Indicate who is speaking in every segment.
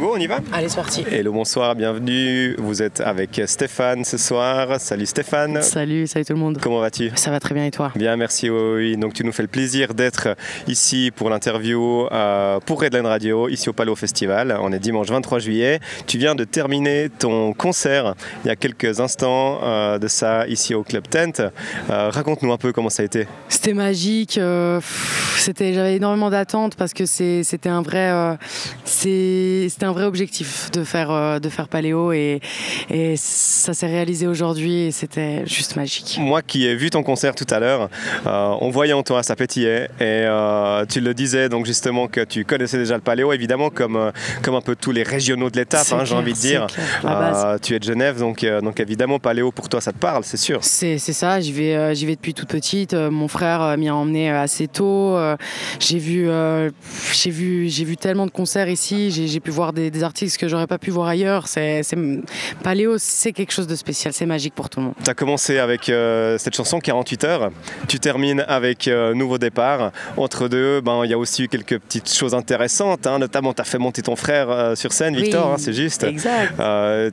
Speaker 1: Go, on y va?
Speaker 2: Allez, c'est parti.
Speaker 1: Hello, bonsoir, bienvenue. Vous êtes avec Stéphane ce soir. Salut Stéphane.
Speaker 2: Salut, salut tout le monde.
Speaker 1: Comment vas-tu?
Speaker 2: Ça va très bien et toi?
Speaker 1: Bien, merci. Oui. Donc tu nous fais le plaisir d'être ici pour l'interview euh, pour Redline Radio, ici au Palo Festival. On est dimanche 23 juillet. Tu viens de terminer ton concert il y a quelques instants euh, de ça ici au Club Tent. Euh, Raconte-nous un peu comment ça a été.
Speaker 2: C'était magique. euh, pff, c'était, j'avais énormément d'attentes parce que c'est, c'était un vrai, euh, c'est, c'était un vrai objectif de faire, euh, de faire paléo et, et ça s'est réalisé aujourd'hui et c'était juste magique.
Speaker 1: Moi qui ai vu ton concert tout à l'heure, euh, on voyait en toi, ça pétillait. Et euh, tu le disais donc justement que tu connaissais déjà le paléo, évidemment, comme, euh, comme un peu tous les régionaux de l'étape, hein, j'ai envie de dire. Euh, tu es de Genève, donc, donc évidemment, paléo pour toi, ça te parle, c'est sûr.
Speaker 2: C'est, c'est ça, j'y vais, j'y vais depuis toute petite. Mon frère m'y a emmené assez tôt. J'ai, vu, j'ai, vu, j'ai vu tellement de concerts ici. J'ai, j'ai pu voir des, des artistes que j'aurais pas pu voir ailleurs. C'est, c'est... Paléo, c'est quelque chose de spécial. C'est magique pour tout le monde.
Speaker 1: Tu as commencé avec euh, cette chanson 48 heures, tu termines avec euh, Nouveau départ. Entre deux, ben, il y a aussi eu quelques petites choses intéressantes, hein, notamment tu as fait monter ton frère euh, sur scène, Victor, hein, c'est juste.
Speaker 2: Exact.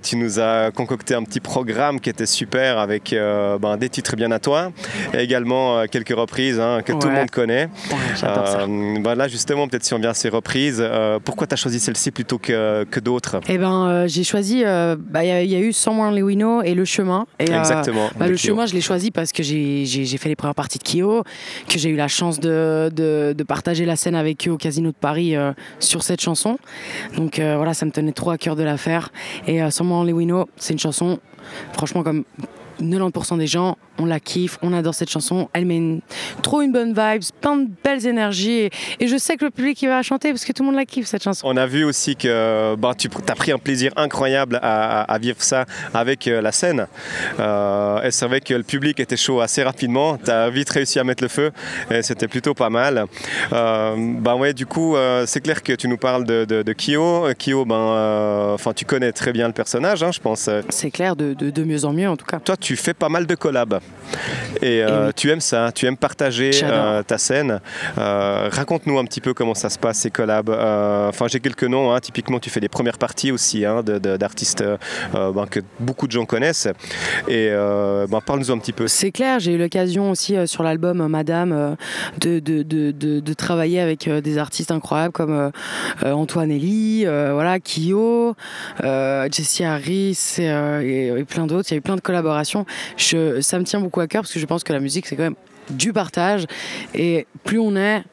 Speaker 1: Tu nous as concocté un petit programme qui était super avec ben, des titres bien à toi et également quelques reprises hein, que tout le monde connaît.
Speaker 2: Ça.
Speaker 1: Ben là justement, peut-être si on vient à ces reprises, pourquoi tu as choisi celle-ci plutôt que, que d'autres
Speaker 2: Eh ben, euh, j'ai choisi. euh, bah, Il y, a- il y a eu Somewhere Know et Le Chemin. Et, euh,
Speaker 1: Exactement.
Speaker 2: bah, le
Speaker 1: Kyo.
Speaker 2: chemin, je l'ai choisi parce que j'ai fait les premières parties de Kyo, que j'ai eu la chance de, de- de partager la scène avec eux au Casino de Paris euh, sur cette chanson. Donc euh, voilà, ça me tenait trop à cœur de la faire. Et euh, Somewhere Know, c'est une chanson, franchement, comme 90% des gens, on la kiffe, on adore cette chanson. Elle met une- trop une bonne vibe, plein de belles énergies. Et, et je sais que le public il va la chanter parce que tout le monde la kiffe cette chanson.
Speaker 1: On a vu aussi que ben, tu as pris un plaisir incroyable à, vivre ça avec euh, la scène. Euh, et c'est vrai que le public était chaud assez rapidement. Tu as vite réussi à mettre le feu et c'était plutôt pas mal. Euh, ben ouais, du coup, euh, c'est clair que tu nous parles de, de, de Kyo. Euh, Kyo, ben, enfin, tu connais très bien le personnage, hein, je pense.
Speaker 2: C'est clair, de, de- de mieux en mieux en tout cas.
Speaker 1: Toi, tu fais pas mal de collabs. Et euh,
Speaker 2: oui.
Speaker 1: tu aimes ça, tu aimes partager euh, ta scène. Euh, Raconte-nous un petit peu comment ça se passe, ces collabs. Enfin, j'ai quelques noms. hein. Typiquement, tu fais des premières parties aussi hein, d'artistes ben, que beaucoup de gens connaissent. Et ben, parle-nous un petit peu.
Speaker 2: C'est clair, j'ai eu l'occasion aussi sur l'album Madame de, de, de, travailler avec des artistes incroyables comme Antoine euh, voilà, Kyo, Jessie Harris et, et- et plein d'autres. Il y a eu plein de collaborations. Ça me tient beaucoup à cœur parce que je pense que la musique c'est quand même du partage. Et plus on est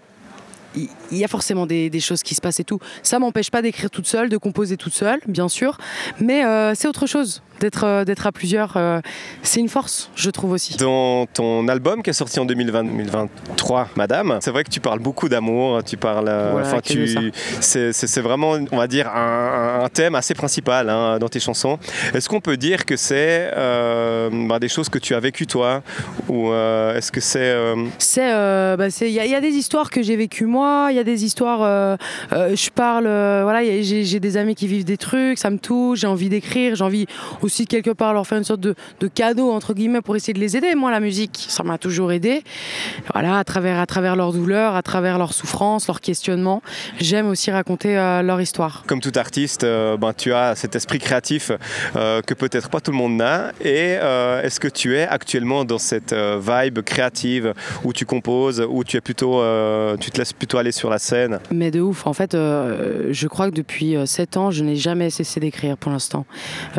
Speaker 2: il y a forcément des, des choses qui se passent et tout. Ça m'empêche pas d'écrire toute seule, de composer toute seule, bien sûr, mais euh, c'est autre chose d'être euh, d'être à plusieurs. euh, c'est une force, je trouve aussi.
Speaker 1: Dans ton album qui est sorti en 2020 2023, Madame, c'est vrai que tu parles beaucoup d'amour, tu parles, euh, enfin tu, c'est vraiment, on va dire, un, un thème assez principal hein, dans tes chansons. Est-ce qu'on peut dire que c'est euh, bah, des choses que tu as vécues toi, ou euh, est-ce que c'est euh,
Speaker 2: C'est, bah, il y, a- il y a des histoires que j'ai vécues moi, il y a des histoires, je parle, voilà, j'ai, j'ai des amis qui vivent des trucs, ça me touche, j'ai envie d'écrire, j'ai envie aussi quelque part leur faire une sorte de, de cadeau entre guillemets pour essayer de les aider. Moi, la musique, ça m'a toujours aidé. Voilà, à travers, à travers leur douleur, à travers leurs souffrances, leurs questionnements, j'aime aussi raconter euh, leur histoire.
Speaker 1: comme tout artiste, euh, ben, tu as cet esprit créatif euh, que peut-être pas tout le monde n'a. Et est-ce que tu es actuellement dans cette vibe créative où tu composes, où tu es plutôt, tu te laisses plutôt aller sur la scène?
Speaker 2: Mais de ouf. En fait, je crois que depuis 7 ans, je n'ai jamais cessé d'écrire pour l'instant.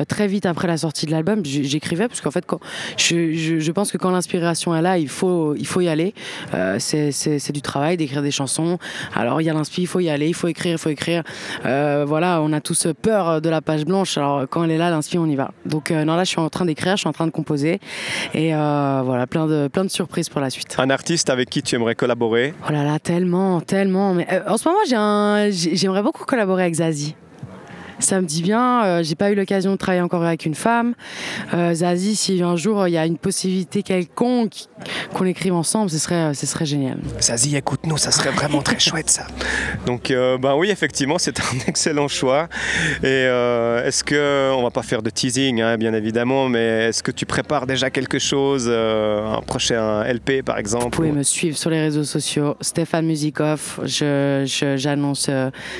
Speaker 2: Très vite après la sortie de l'album, j'écrivais parce qu'en fait, quand, je, je- je pense que quand l'inspiration est là, il faut, il faut y aller. Euh, c'est- du travail d'écrire des chansons. Alors, il y a l'inspi, il faut y aller, il faut écrire, il faut écrire. Euh, voilà, on a tous peur de la page blanche. Alors, quand elle est là, l'inspi, on y va. Donc, euh, non, là, je suis en train d'écrire, je suis en train de composer. Et voilà, plein de, plein de surprises pour la suite.
Speaker 1: Un artiste avec qui tu aimerais collaborer?
Speaker 2: Oh là là, tellement, tellement. Mais en ce moment, j'aimerais beaucoup collaborer avec Zazie. Ça me dit bien, euh, j'ai pas eu l'occasion de travailler encore avec une femme. Euh, Zazie, si un jour il y a une possibilité quelconque qu'on écrive ensemble, ce serait, ce serait génial.
Speaker 1: Zazie, écoute-nous, ça serait vraiment très chouette ça. Donc, ben oui, effectivement, c'est un excellent choix. Et est-ce que, on va pas faire de teasing, hein, bien évidemment, mais est-ce que tu prépares déjà quelque chose, un prochain LP par exemple
Speaker 2: Vous pouvez me suivre sur les réseaux sociaux, Stéphane Musikoff. J'annonce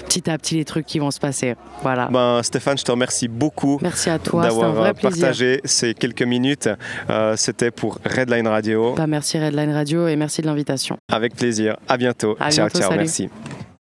Speaker 2: petit à petit les trucs qui vont se passer. Voilà.
Speaker 1: Ben, Stéphane, je te remercie beaucoup.
Speaker 2: Merci à toi,
Speaker 1: d'avoir partagé ces quelques minutes. C'était pour Redline Radio.
Speaker 2: Ben, merci Redline Radio et merci de l'invitation.
Speaker 1: Avec plaisir. À bientôt.
Speaker 2: À
Speaker 1: ciao,
Speaker 2: bientôt,
Speaker 1: ciao.
Speaker 2: salut.
Speaker 1: Merci.